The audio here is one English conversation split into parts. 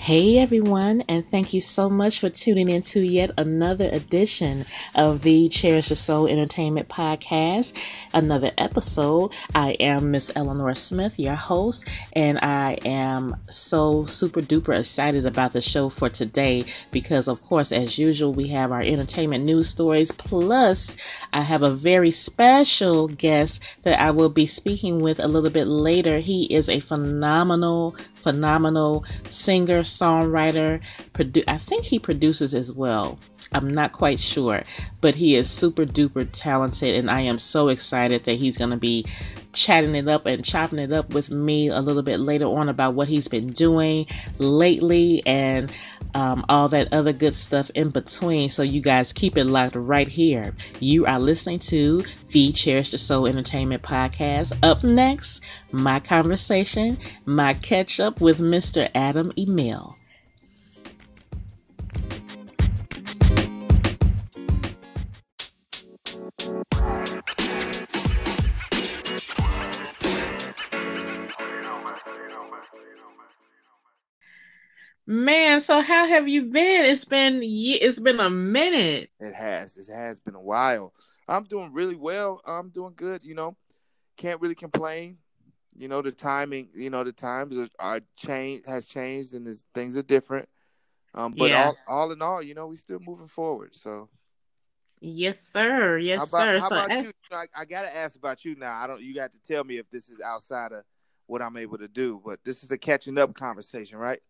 Hey everyone, and thank you so much for tuning in to yet another edition of the Cherish the Soul Entertainment Podcast. Another episode. I am Miss Eleanor Smith, your host, and I am so super duper excited about the show for today because, of course, as usual, we have our entertainment news stories. Plus, I have a very special guest that I will be speaking with a little bit later. He is a phenomenal phenomenal singer, songwriter. Produ- I think he produces as well. I'm not quite sure, but he is super duper talented, and I am so excited that he's going to be chatting it up and chopping it up with me a little bit later on about what he's been doing lately and um, all that other good stuff in between. So you guys keep it locked right here. You are listening to the Cherish the Soul Entertainment Podcast. Up next, my conversation, my catch up with Mr. Adam Emil. Man, so how have you been? It's been it's been a minute. It has. It has been a while. I'm doing really well. I'm doing good. You know, can't really complain. You know, the timing. You know, the times are, are change has changed and things are different. Um, but yeah. all, all in all, you know, we're still moving forward. So. Yes, sir. Yes, about, sir. How so about you? I, I got to ask about you now. I don't. You got to tell me if this is outside of what I'm able to do. But this is a catching up conversation, right?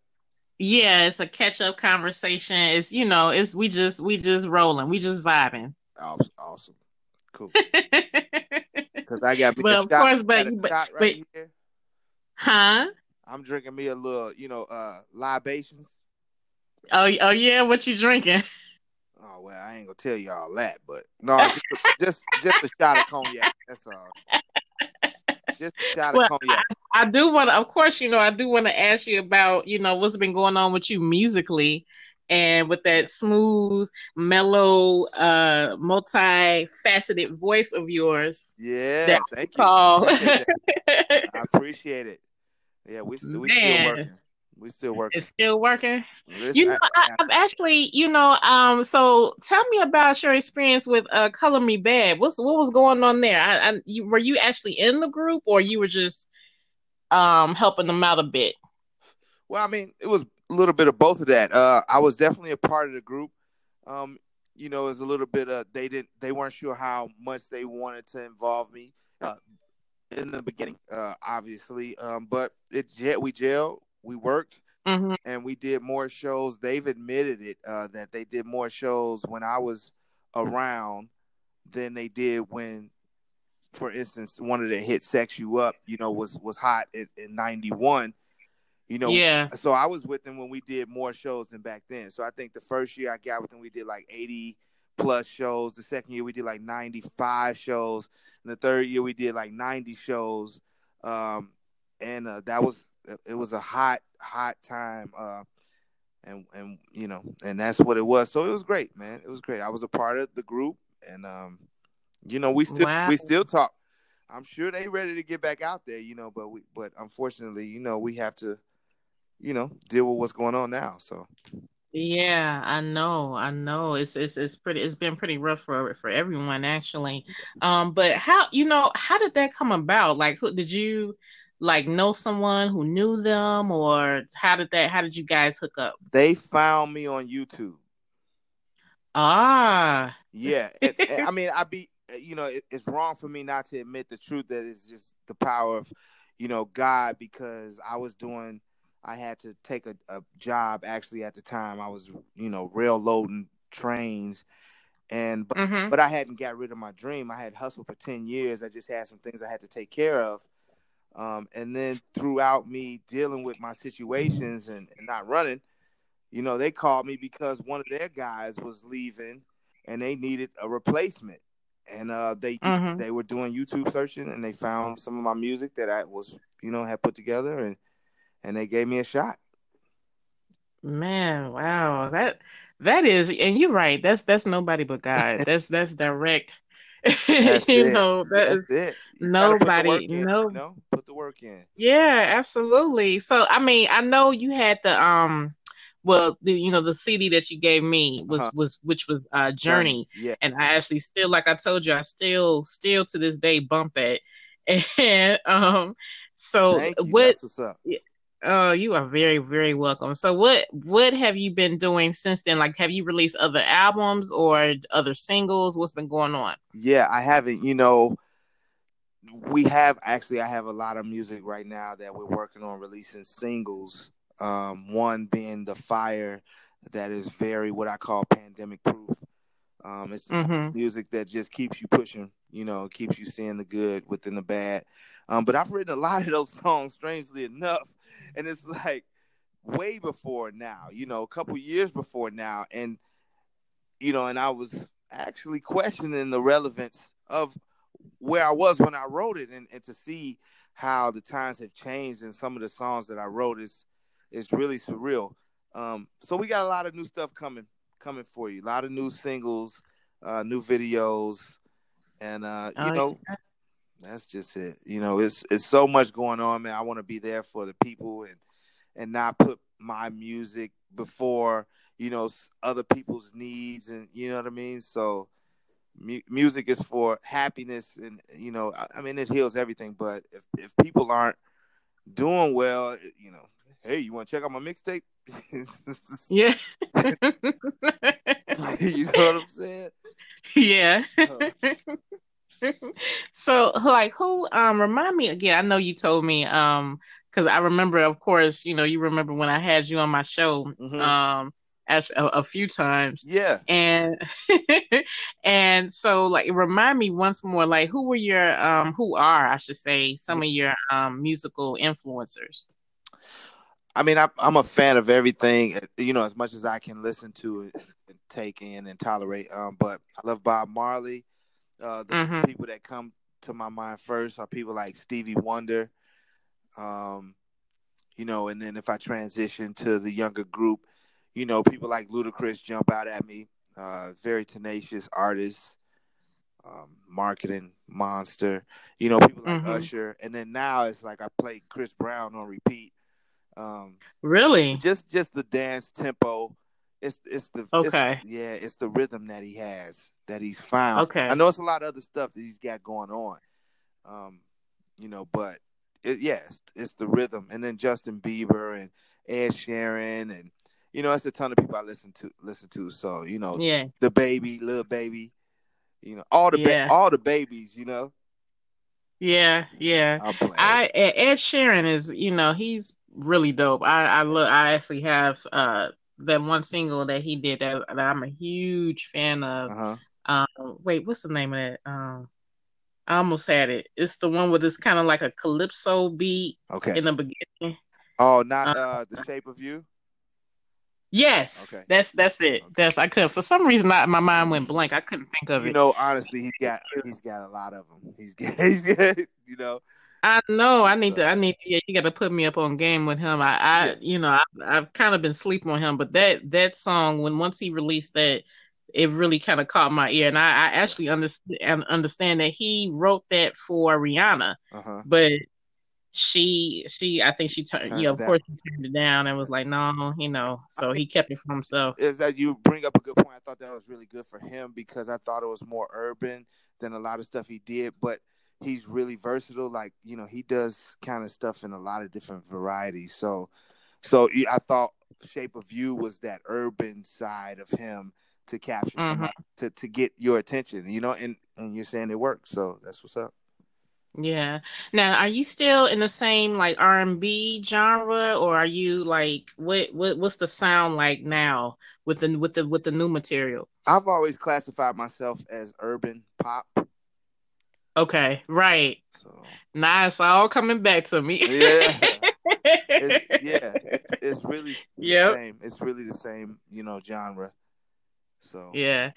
Yeah, it's a catch up conversation. It's you know, it's we just we just rolling, we just vibing. Awesome, awesome. cool. Because I got me well, a of shot, course, but, but, right but here. huh? I'm drinking me a little, you know, uh libations. Oh, oh yeah, what you drinking? Oh well, I ain't gonna tell you all that, but no, just just, just a shot of cognac. That's all. Just a shot well. I, I do want to, of course, you know, I do want to ask you about, you know, what's been going on with you musically and with that smooth, mellow, uh, multi-faceted voice of yours. Yeah, thank you. I appreciate it. Yeah, we, we still working. We still working. It's still working. Listen, you know, I, am actually, you know, um. So tell me about your experience with uh, "Color Me Badd. What's what was going on there? I, I you, were you actually in the group, or you were just um helping them out a bit? Well, I mean, it was a little bit of both of that. Uh, I was definitely a part of the group. Um, you know, it was a little bit of they didn't they weren't sure how much they wanted to involve me. Uh, in the beginning, uh, obviously, um, but it we jail we worked mm-hmm. and we did more shows. They've admitted it uh, that they did more shows when I was around than they did when, for instance, one of the hit "Sex You Up," you know, was was hot in, in '91. You know, yeah. So I was with them when we did more shows than back then. So I think the first year I got with them, we did like 80 plus shows. The second year we did like 95 shows. And the third year we did like 90 shows. Um, and uh, that was it was a hot, hot time. Uh, and and you know, and that's what it was. So it was great, man. It was great. I was a part of the group, and um, you know, we still wow. we still talk. I'm sure they ready to get back out there, you know, but we but unfortunately, you know, we have to, you know, deal with what's going on now. So yeah, I know, I know. It's it's it's pretty. It's been pretty rough for for everyone actually. Um, but how you know how did that come about? Like, who did you? Like know someone who knew them or how did that how did you guys hook up? They found me on youtube. Ah. Yeah and, and, i mean i be you know it, it's wrong for me not to admit the truth that it's just the power of you know god because i was doing i had to take a, a job actually at the time. I was you know rail loading trains and but, mm-hmm. but i hadn't got rid of my dream. I had hustled for 10 years. I just had some things i had to take care of um, and then throughout me dealing with my situations and, and, not running, you know, they called me because one of their guys was leaving and they needed a replacement. And uh, they mm-hmm. they were doing YouTube searching and they found some of my music that I was, you know, had put together and and they gave me a shot. Man, wow. That that is and you're right. That's that's nobody but God. that's that's direct you it. know that That's it. nobody in, no you know? put the work in yeah absolutely so i mean i know you had the um well, the, you know, the CD that you gave me was Uh-huh. was which was uh Journey, Yeah. and I actually still, like I told you, I still still to this day bump it. and um, so what? That's what's up. Oh, you are very very welcome. So what what have you been doing since then? Like, have you released other albums or other singles? What's been going on? Yeah, I haven't. You know, we have actually. I have a lot of music right now that we're working on releasing singles. Um, one being the fire that is very what I call pandemic proof. Um, it's the type of Mhm. music that just keeps you pushing. You know, keeps you seeing the good within the bad. Um, but I've written a lot of those songs, strangely enough, and it's like way before now. You know, a couple years before now, and you know, and I was actually questioning the relevance of where I was when I wrote it, and, and to see how the times have changed and some of the songs that I wrote is is really surreal. Um, so we got a lot of new stuff coming coming for you. A lot of new singles, uh, new videos, and uh, you Oh, know, that's just it. You know, it's it's so much going on, man. I want to be there for the people and and not put my music before you know other people's needs and you know what I mean. So mu- music is for happiness and you know I, I mean it heals everything. But if if people aren't doing well, you know, hey, you want to check out my mixtape? Yeah. you know what I'm saying? yeah. Uh, so like who um remind me again i know you told me um because i remember of course you know you remember when i had you on my show Mhm. um as a, a few times yeah. and and so like remind me once more like who were your um who are i should say some of your um musical influencers I mean, I'm I'm a fan of everything, you know, as much as I can listen to and, and take in and tolerate. Um, but I love Bob Marley. Uh, the Mhm. people that come to my mind first are people like Stevie Wonder. Um, you know, and then if I transition to the younger group, you know, people like Ludacris jump out at me. Uh, very tenacious artists, um, marketing monster. You know, people like Mhm. Usher, and then now it's like I play Chris Brown on repeat. Um, really just just the dance tempo it's it's the it's- Okay. yeah it's the rhythm that he has that he's found Okay. i know it's a lot of other stuff that he's got going on um you know but it, yeah it's, the rhythm and then justin bieber and ed sheeran and you know it's a ton of people i listen to listen to so you know yeah the baby little baby you know all the ba- Yeah. all the babies you know yeah yeah I Ed Ed Sheeran is, you know, he's really dope. I I look, I actually have uh that one single that he did that, that I'm a huge fan of. uh-huh Um, wait, what's the name of it? Um, I almost had it. It's the one with this kind of like a calypso beat okay in the beginning. oh not Uh, uh the shape of you Yes, Okay. that's that's it. Okay. That's I couldn't for some reason I, my mind went blank. I couldn't think of you it. You know, honestly, he's got he's got a lot of them. He's he's you know, I know. I need So- to. I need. Yeah, you got to put me up on game with him. I, I, Yeah. you know, I, I've kind of been sleeping on him, but that that song when once he released that, it really kind of caught my ear, and I, I actually understand understand that he wrote that for Rihanna, uh huh. but she she I think she turned. Turned Yeah, it of down. course she turned it down and was like, no, you know. So he kept it for himself. Is that you bring up a good point? I thought that was really good for him because I thought it was more urban than a lot of stuff he did, but he's really versatile. Like you know, he does kind of stuff in a lot of different varieties. So, so I thought Shape of You was that urban side of him to capture Mhm. to to get your attention. You know, and and you're saying it works, so that's what's up. Yeah. Now, are you still in the same like R&B genre, or are you like what what what's the sound like now with the with the with the new material? I've always classified myself as urban pop. Okay, right. So Now it's all coming back to me. Yeah. it's, yeah, it's really same. It's really the same, you know, genre. So Yeah.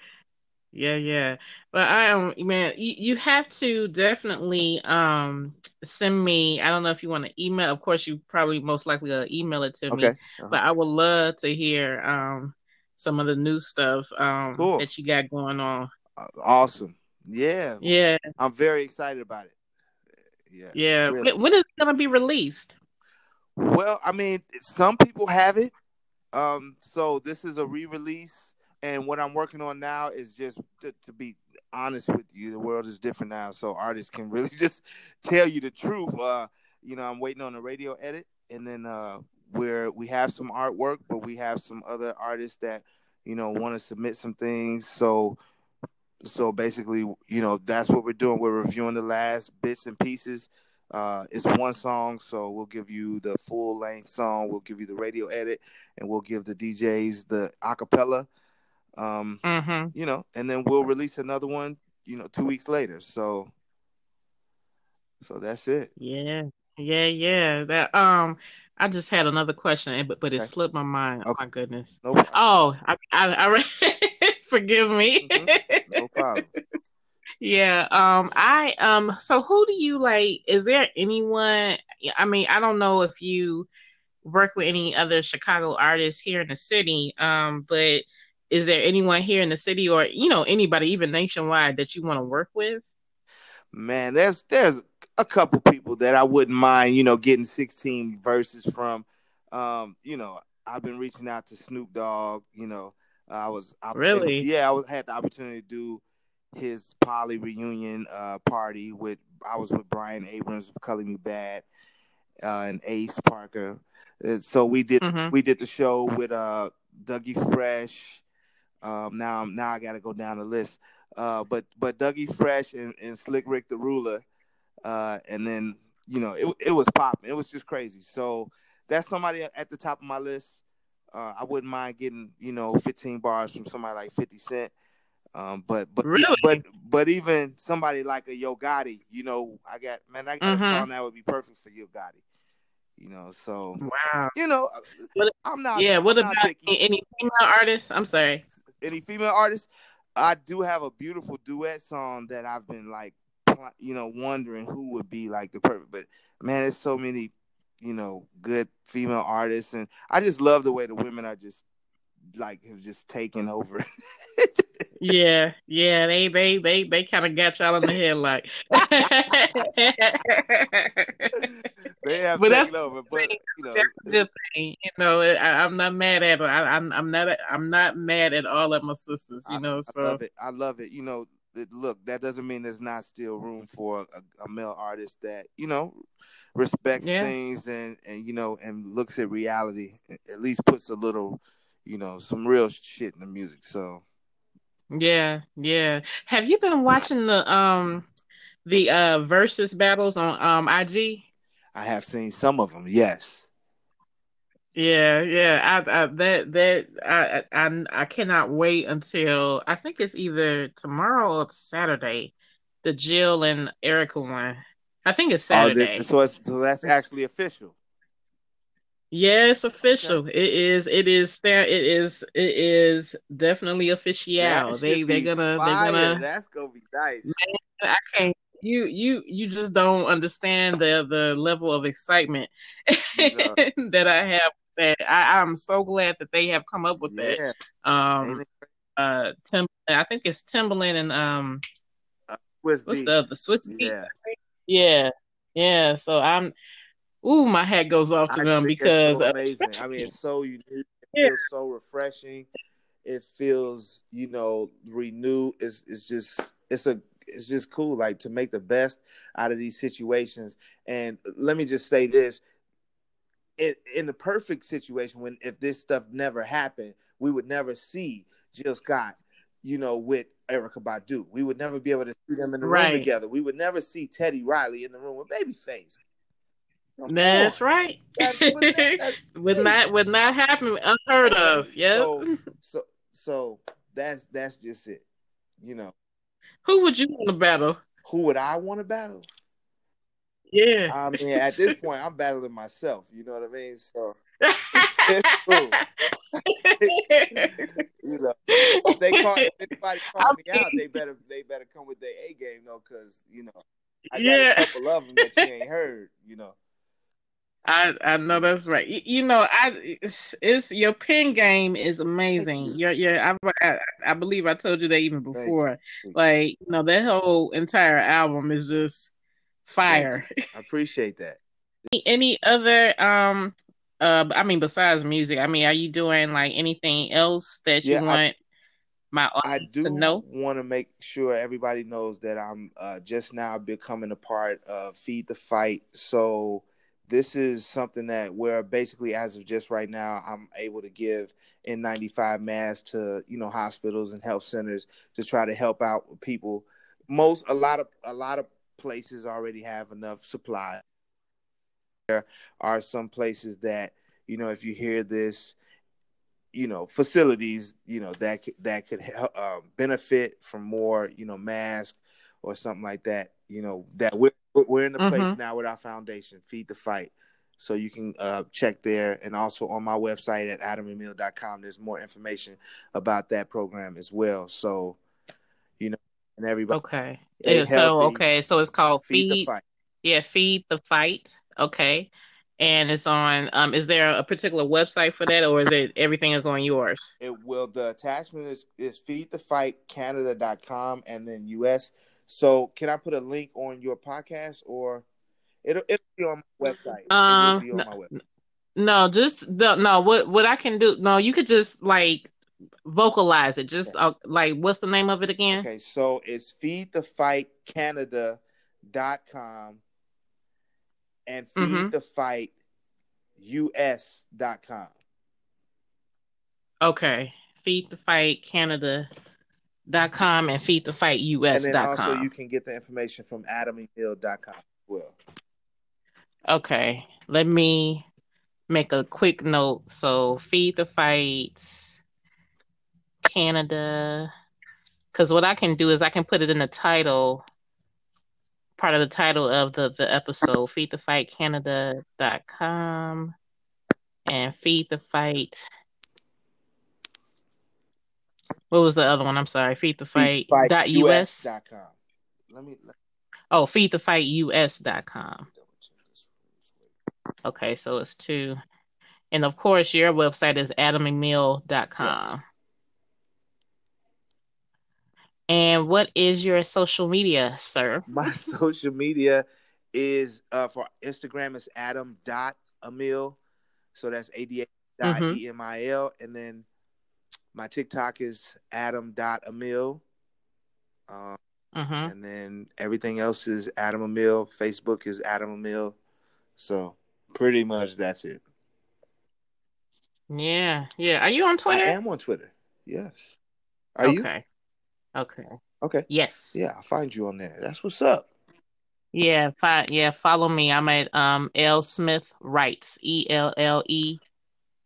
Yeah, yeah. But I um man, you, you have to definitely um send me, I don't know if you want to email, of course you probably most likely uh, email it to me. Uh-huh. But I would love to hear um some of the new stuff um Cool. that you got going on. Uh, awesome. Yeah, Yeah, I'm very excited about it. Yeah. yeah. really. When, is it gonna be released? Well, I mean, some people have it. Um, so this is a re-release, and what I'm working on now is just to, to be honest with you, the world is different now, so artists can really just tell you the truth. Uh, you know, I'm waiting on a radio edit, and then uh, where we have some artwork, but we have some other artists that you know want to submit some things. So, so basically, you know, that's what we're doing. We're reviewing the last bits and pieces. Uh, it's one song, so we'll give you the full length song. We'll give you the radio edit, and we'll give the DJs the acapella. Um, mm-hmm. you know, and then we'll release another one. You know, two weeks later. So, so that's it. Yeah, yeah, yeah. That um, I just had another question, but but it okay. slipped my mind. Okay. Oh my goodness. No oh, I I, I forgive me. Mm-hmm. No problem. yeah. Um. I um. So who do you like? Is there anyone? I mean, I don't know if you work with any other Chicago artists here in the city. Um. But is there anyone here in the city, or you know, anybody even nationwide that you want to work with? Man, there's there's a couple people that I wouldn't mind, you know, getting 16 verses from. Um, you know, I've been reaching out to Snoop Dogg. You know, I was I, really yeah, I was had the opportunity to do his poly reunion uh, party with I was with Bryan Abrams of Color Me Badd uh, and Ace Parker. Uh, so we did mm-hmm. we did the show with uh, Dougie Fresh. Um, now now I got to go down the list. Uh, but but Dougie Fresh and, and Slick Rick the Ruler uh, and then you know it it was popping. It was just crazy. So that's somebody at the top of my list. Uh, I wouldn't mind getting you know 15 bars from somebody like 50 Cent. Um, but but really? but but even somebody like a Yo Gotti, you know, I got man, I got mm-hmm. a song that would be perfect for Yo Gotti. You know, so wow, you know, what, I'm not. Yeah, what I'm about any female artists? I'm sorry, any female artists? I do have a beautiful duet song that I've been like you know, wondering who would be like the perfect. But man, there's so many, you know, good female artists, and I just love the way the women are just like have just taken over. yeah, yeah, they they they they kind of got y'all in the head, like. they have but that's over, but you know, that's a good thing. You know, I, am not mad at it. I, am I'm, I'm not I'm not mad at all of my sisters. You know, I, so I love it. I love it. You know, look, that doesn't mean there's not still room for a, a male artist that you know respects yeah. things and and you know and looks at reality. At least puts a little, you know, some real shit in the music. So. Yeah, yeah. Have you been watching the um the uh versus battles on um IG? I have seen some of them. Yes. Yeah, yeah. I, I that that I, I I cannot wait until I think it's either tomorrow or Saturday, the Jill and Erykah one. I think it's oh, Saturday. Oh, so it's, so that's actually official. Yeah, it's official. It is. It is. There. It is. It is definitely official. They they're gonna fire. they're gonna. That's gonna be nice. Man, I can't you you you just don't understand the the level of excitement that I have that. I, I'm so glad that they have come up with yeah. that. Um, uh, Tim, I think it's Timbaland and um, uh, what's Beatz. the the Swizz Beatz? Yeah. yeah, yeah. So I'm, ooh, my hat goes off to I them because so uh, amazing. I mean, it's so unique. It yeah. feels so refreshing. It feels, you know, renewed. It's it's just it's a it's just cool, like to make the best out of these situations. And let me just say this: in, in the perfect situation, when if this stuff never happened, we would never see Jill Scott, you know, with Erykah Badu. We would never be able to see them in the right. room together. We would never see Teddy Riley in the room with Babyface. That's right. That's, that's would not would not happen unheard of. Yeah. So, so so that's that's just it. You know. Who would you want to battle? Who would I want to battle? Yeah. I mean, at this point, I'm battling myself. You know what I mean? So you know, if they call if anybody call me out, they better they better come with their A game though, because you know I got yeah. a couple of them that you ain't heard. You know. I I know that's right. You, you know, I it's, it's, your pen game is amazing. Your your I, I, I believe I told you that even before. Like you know that whole entire album is just fire. I appreciate that. Any other um uh, I mean, besides music, I mean, are you doing like anything else that you Yeah, I- want my I do to know? want to make sure everybody knows that I'm uh, just now becoming a part of Feed the Fight. So this is something that where basically, as of just right now, I'm able to give N95 masks to you know hospitals and health centers to try to help out people. Most a lot of a lot of places already have enough supply. There are some places that you know if you hear this you know facilities you know that that could help uh, benefit from more you know masks or something like that you know that we're we're in the place Mhm. now with our foundation feed the fight so you can uh, check there and also on my website at adamemil.com there's more information about that program as well so you know and everybody Okay. Yeah, so okay, so it's called feed the fight Yeah, Feed the Fight. Okay. And it's on um is there a particular website for that or is it everything is on yours? it will the attachment is is feedthefightcanada.com and then us so can i put a link on your podcast or it'll, it'll be on my website Uh, will be on my website No, just the no, what what I can do no, you could just like vocalize it. Just uh, like what's the name of it again? okay so it's feedthefightcanada.com and feedthefightus.com Okay. Feedthefightcanada.com and and then also feedthefightus.com. you can get the information from adamemil.com as well Okay, let me make a quick note. So, Feed the Fight Canada. Because what I can do is I can put it in the title, part of the title of the, the episode, feedthefightcanada.com and Feed the Fight. What was the other one? I'm sorry. Feed the Fight dot US. feedthefightus.com let me let Oh, feedthefightus.com. me double check this Okay, so it's two. And of course, your website is adamemil.com. Yes. And what is your social media, sir? My social media is uh for Instagram is Adam dot Emil. So that's A D A dot Mhm. E M I L. And then my TikTok is Adam dot Emil. Um, Mm-hmm. and then everything else is Adam Emil. Facebook is Adam Emil. So pretty much that's it. Yeah, yeah. Are you on Twitter? I am on Twitter. Yes. Are you? okay. Okay. Okay. Yes. Yeah, I'll find you on there. That's what's up. Yeah, fi- yeah, follow me. I'm at um Elle Smith Writes. E L L E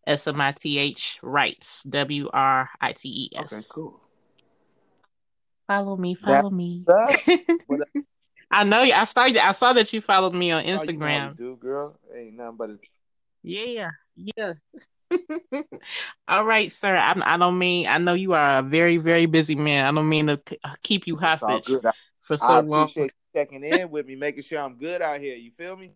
S M I T H Writes. W R I T E S. Okay, cool. Follow me, That- follow me. Up? What up? I know you. I saw you. I saw that you followed me on Oh, you know Instagram. do, girl. Ain't nothing but a Yeah, yeah. All right, sir. I, I don't mean. I know you are a very, very busy man. I don't mean to uh, keep you hostage good. I, for I so long. you checking in with me, making sure I'm good out here. You feel me?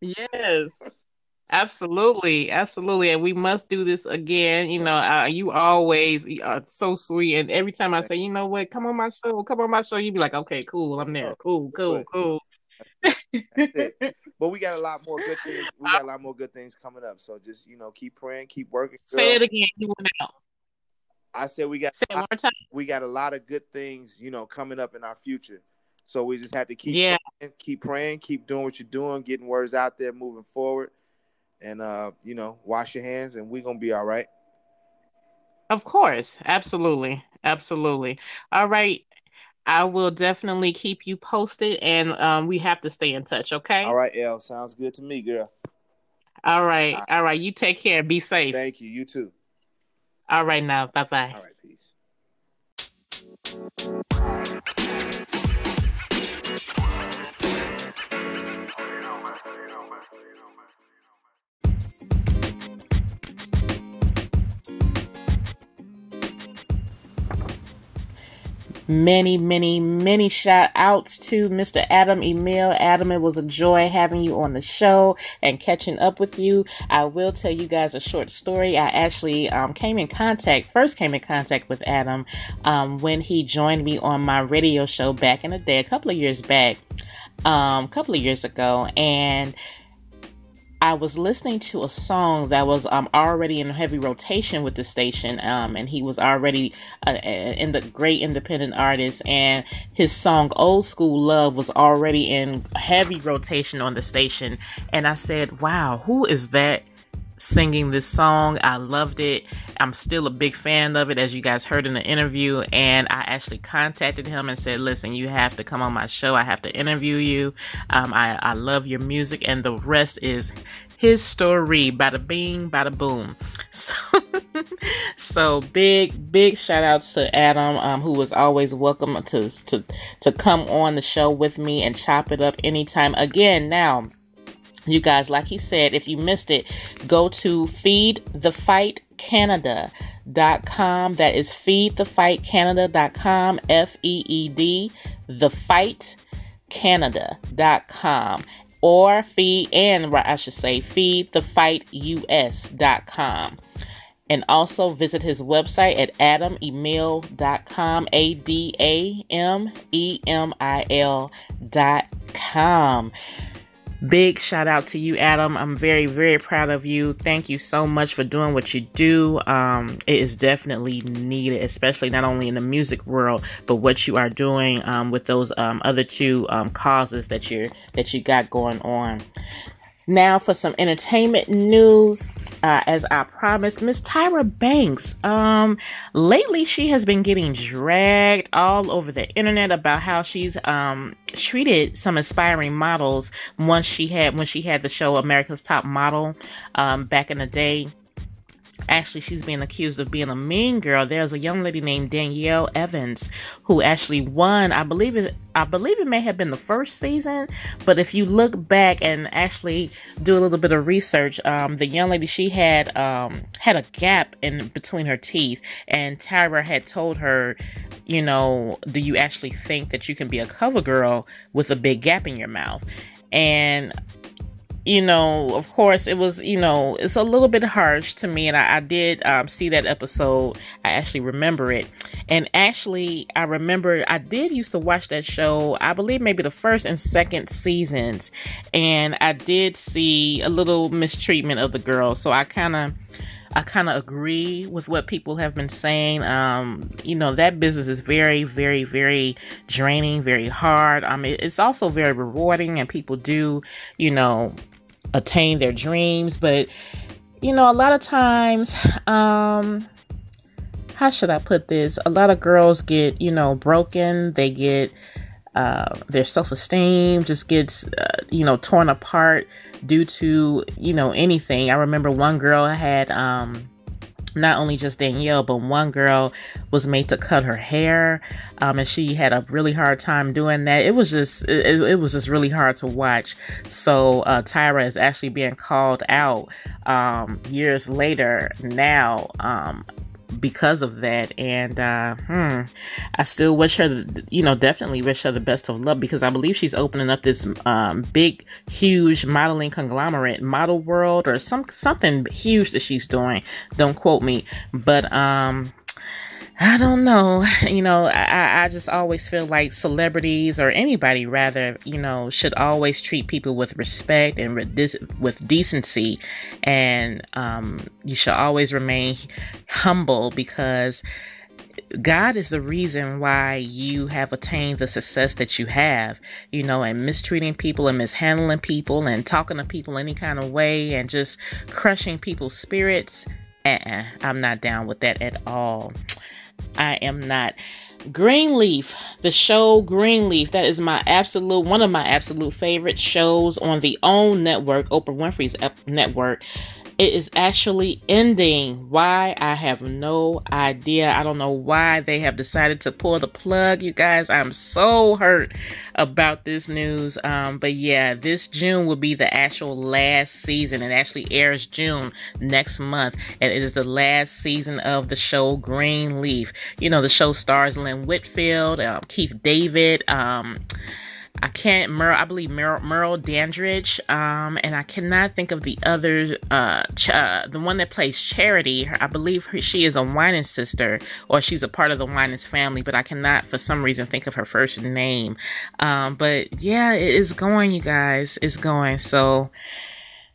Yes, absolutely, absolutely. And we must do this again. You know, uh, you always are so sweet. And every time I say, you know what, come on my show, come on my show, you be like, okay, cool, I'm there. Cool, cool, cool. But we got a lot more good things. We got a lot more good things coming up. So just you know, keep praying, keep working. Say it again. You went out. I said we got Say it one more time. we got a lot of good things, you know, coming up in our future. So we just have to keep Yeah. praying, keep praying, keep doing what you're doing, getting words out there, moving forward, and uh, you know, wash your hands, and we're gonna be all right. Of course, absolutely, absolutely. All right, I will definitely keep you posted, and um, we have to stay in touch. Okay. All right, L. Sounds good to me, girl. All right. All right. You take care. Be safe. Thank you. You too. All right now. Bye bye. All right, peace. Many, many, many shout outs to Mr. Adam Emil. Adam, it was a joy having you on the show and catching up with you. I will tell you guys a short story. I actually um, came in contact, first came in contact with Adam um, when he joined me on my radio show back in the day, a couple of years back, um, a couple of years ago. And I was listening to a song that was um, already in heavy rotation with the station, um, and he was already uh, in the great independent artist, and his song "Old School Love" was already in heavy rotation on the station, and I said, "Wow, who is that?" Singing this song. I loved it. I'm still a big fan of it, as you guys heard in the interview. And I actually contacted him and said, Listen, you have to come on my show. I have to interview you. Um, I, I love your music. And the rest is his story. Bada bing, bada boom. So, so big, big shout out to Adam, um, who was always welcome to, to, to come on the show with me and chop it up anytime. Again, now, you guys, like he said, if you missed it, go to feedthefightcanada.com. That is feedthefightcanada.com, F E E D, thefightcanada.com. Or feed, and I should say, feedthefightus.com. And also visit his website at adamemil.com, A D A M E M I L.com. Big shout out to you, Adam. I'm very, very proud of you. Thank you so much for doing what you do. Um, it is definitely needed, especially not only in the music world, but what you are doing um, with those um, other two um, causes that you're that you got going on. Now for some entertainment news. Uh, as I promised, Miss Tyra Banks. Um, lately she has been getting dragged all over the internet about how she's um treated some aspiring models once she had when she had the show America's Top Model um back in the day actually she's being accused of being a mean girl. There's a young lady named Danielle Evans who actually won. I believe it. I believe it may have been the first season, but if you look back and actually do a little bit of research, um, the young lady she had um, had a gap in between her teeth, and Tyra had told her, you know, do you actually think that you can be a cover girl with a big gap in your mouth? And you know, of course, it was, you know, it's a little bit harsh to me. And I, I did um, see that episode. I actually remember it. And actually, I remember I did used to watch that show, I believe maybe the first and second seasons. And I did see a little mistreatment of the girl. So I kind of. I kind of agree with what people have been saying. Um, you know, that business is very, very, very draining, very hard. I mean, it's also very rewarding, and people do, you know, attain their dreams. But, you know, a lot of times, um, how should I put this? A lot of girls get, you know, broken. They get, uh, their self esteem just gets, uh, you know, torn apart due to, you know, anything. I remember one girl had, um, not only just Danielle, but one girl was made to cut her hair, um, and she had a really hard time doing that. It was just, it, it was just really hard to watch. So uh, Tyra is actually being called out um, years later now um, because of that. And uh, hmm, I still wish her, you know, definitely wish her the best of luck because I believe she's opening up this um, big, huge modeling conglomerate, Model World, or some something huge that she's doing. Don't quote me, but um, I don't know. You know, I, I just always feel like celebrities or anybody rather, you know, should always treat people with respect and with, decency. And um, you should always remain humble because God is the reason why you have attained the success that you have, you know, and mistreating people and mishandling people and talking to people any kind of way and just crushing people's spirits. Uh-uh, I'm not down with that at all. I am not. Greenleaf, the show Greenleaf, that is my absolute one of my absolute favorite shows on the OWN network, Oprah Winfrey's network. It is actually ending. Why? I have no idea. I don't know why they have decided to pull the plug. You guys, I'm so hurt about this news. Um, but yeah, this June will be the actual last season. It actually airs June next month, and it is the last season of the show Greenleaf. You know, the show stars Lynn Whitfield, um, Keith David, um, I can't Merle, I believe Merle, Merle Dandridge, um, and I cannot think of the other, uh, ch- uh, the one that plays Charity. I believe her, she is a Winans sister, or she's a part of the Winans family, but I cannot for some reason think of her first name. Um, but yeah, it is going, you guys. It's going. So,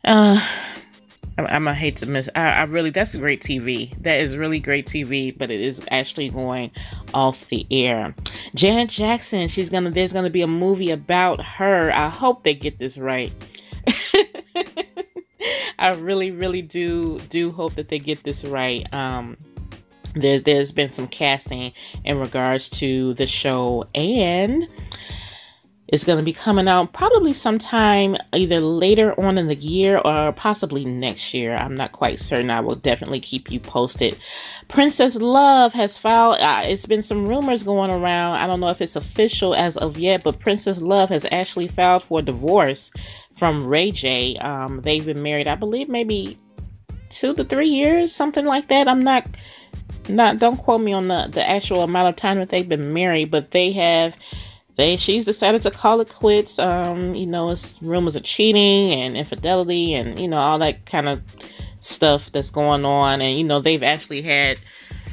Uh, I'm, gonna hate to miss. I, I, really, that's a great TV. That is really great TV, but it is actually going off the air. Janet Jackson, she's gonna. There's gonna be a movie about her. I hope they get this right. I really, really do do hope that they get this right. Um, there's there's been some casting in regards to the show and it's going to be coming out probably sometime either later on in the year or possibly next year. I'm not quite certain. I will definitely keep you posted. Princess Love has filed, uh, it's been some rumors going around. I don't know if it's official as of yet, but Princess Love has actually filed for divorce from Ray J. Um, they've been married, I believe, maybe two to three years, something like that. I'm not not don't quote me on the the actual amount of time that they've been married, but they have they she's decided to call it quits. Um, you know, it's rumors of cheating and infidelity and you know all that kind of stuff that's going on, and you know they've actually had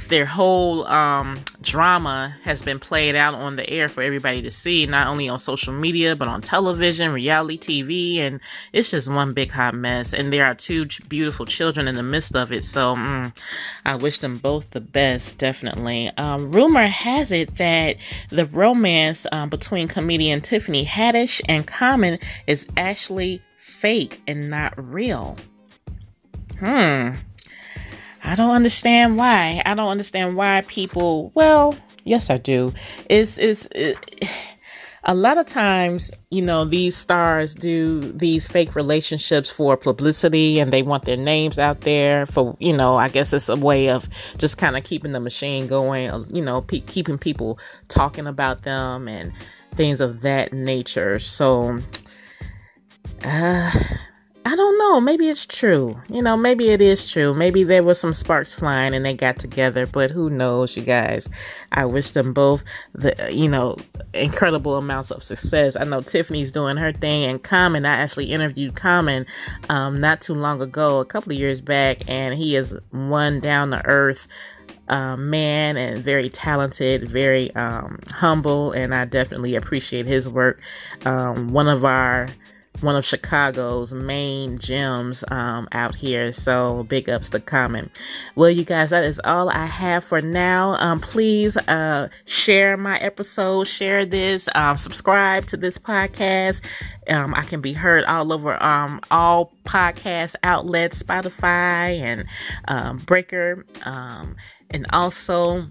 their whole um, drama has been played out on the air for everybody to see, not only on social media, but on television, reality TV, and it's just one big hot mess. And there are two beautiful children in the midst of it. So mm, I wish them both the best, definitely. Um, rumor has it that the romance um, between comedian Tiffany Haddish and Common is actually fake and not real. Hmm. I don't understand why. I don't understand why people. Well, yes, I do. It's it's. It, a lot of times, you know, these stars do these fake relationships for publicity and they want their names out there for, you know, I guess it's a way of just kind of keeping the machine going, you know, pe- keeping people talking about them and things of that nature. So, uh, I don't know. Maybe it's true. You know, maybe it is true. Maybe there was some sparks flying and they got together, but who knows, you guys. I wish them both the, you know, incredible amounts of success. I know Tiffany's doing her thing and Common, I actually interviewed Common um, not too long ago, a couple of years back, and he is one down to earth uh, man and very talented, very um, humble, and I definitely appreciate his work. Um, one of our one of Chicago's main gyms um, out here. So big ups to Common. Well, you guys, that is all I have for now. Um, please uh, share my episode, share this, um, subscribe to this podcast. Um, I can be heard all over um, all podcast outlets, Spotify and Breaker, and also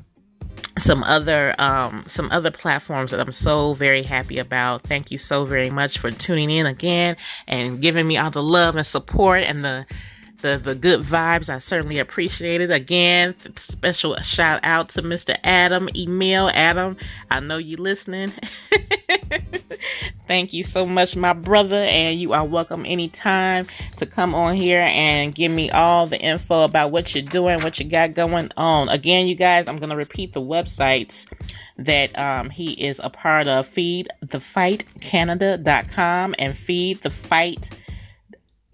some other um, some other platforms that I'm so very happy about. Thank you so very much for tuning in again and giving me all the love and support and the the, the good vibes. I certainly appreciate it. Again, special shout out to Mr. Adam. Emil Adam. I know you listening. Thank you so much, my brother, and you are welcome anytime to come on here and give me all the info about what you're doing, what you got going on. Again, you guys, I'm gonna repeat the websites that um, he is a part of feedthefightcanada.com and feed the fight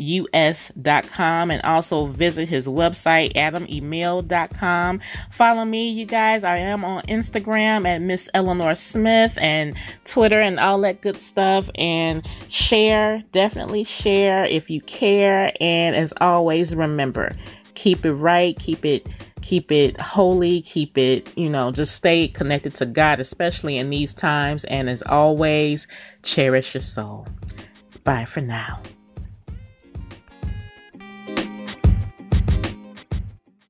us.com and also visit his website adamemil.com follow me you guys. I am on instagram at miss eleanor smith and twitter and all that good stuff. And share definitely share if you care. And as always remember keep it right keep it keep it holy keep it you know just stay connected to god especially in these times. And as always cherish your soul. Bye for now